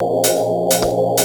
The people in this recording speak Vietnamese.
Oh.